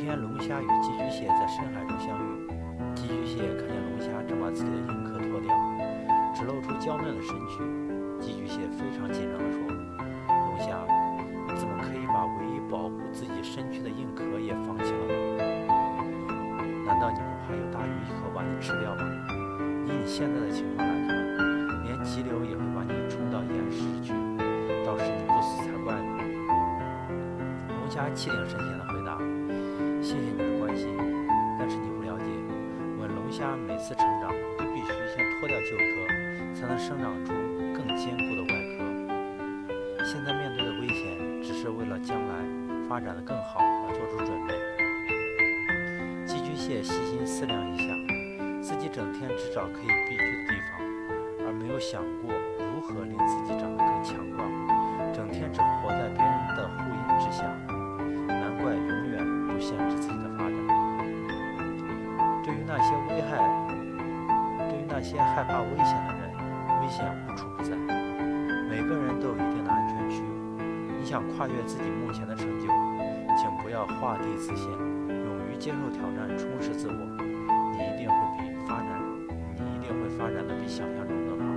天，龙虾与寄居蟹在深海中相遇，寄居蟹看见龙虾正把自己的硬壳脱掉，只露出娇嫩的身躯。寄居蟹非常紧张地说：“龙虾，你怎么可以把唯一保护自己身躯的硬壳也放弃了呢？难道你不怕有大鱼一口把你吃掉吗？以你现在的情况来看，连急流也会把你冲到岩石去，到时你不死才怪呢。”龙虾气定神闲地回答：“家每次成长都必须先脱掉旧壳，才能生长出。”更坚固的外壳。现在面对的危险，只是为了将来发展的更好而做出准备。寄居蟹细心思量一下，自己整天只找可以避居的地方，而没有想过如何令自己长得更强壮，整天只活在别人的护荫之下，难怪永远不限制自己的发展。危害，对于那些害怕危险的人。危险无处不在，每个人都有一定的安全区。你想跨越自己目前的成就，请不要画地自限，勇于接受挑战，充实自我。你一定会比发展，你一定会发展的比想象中更好。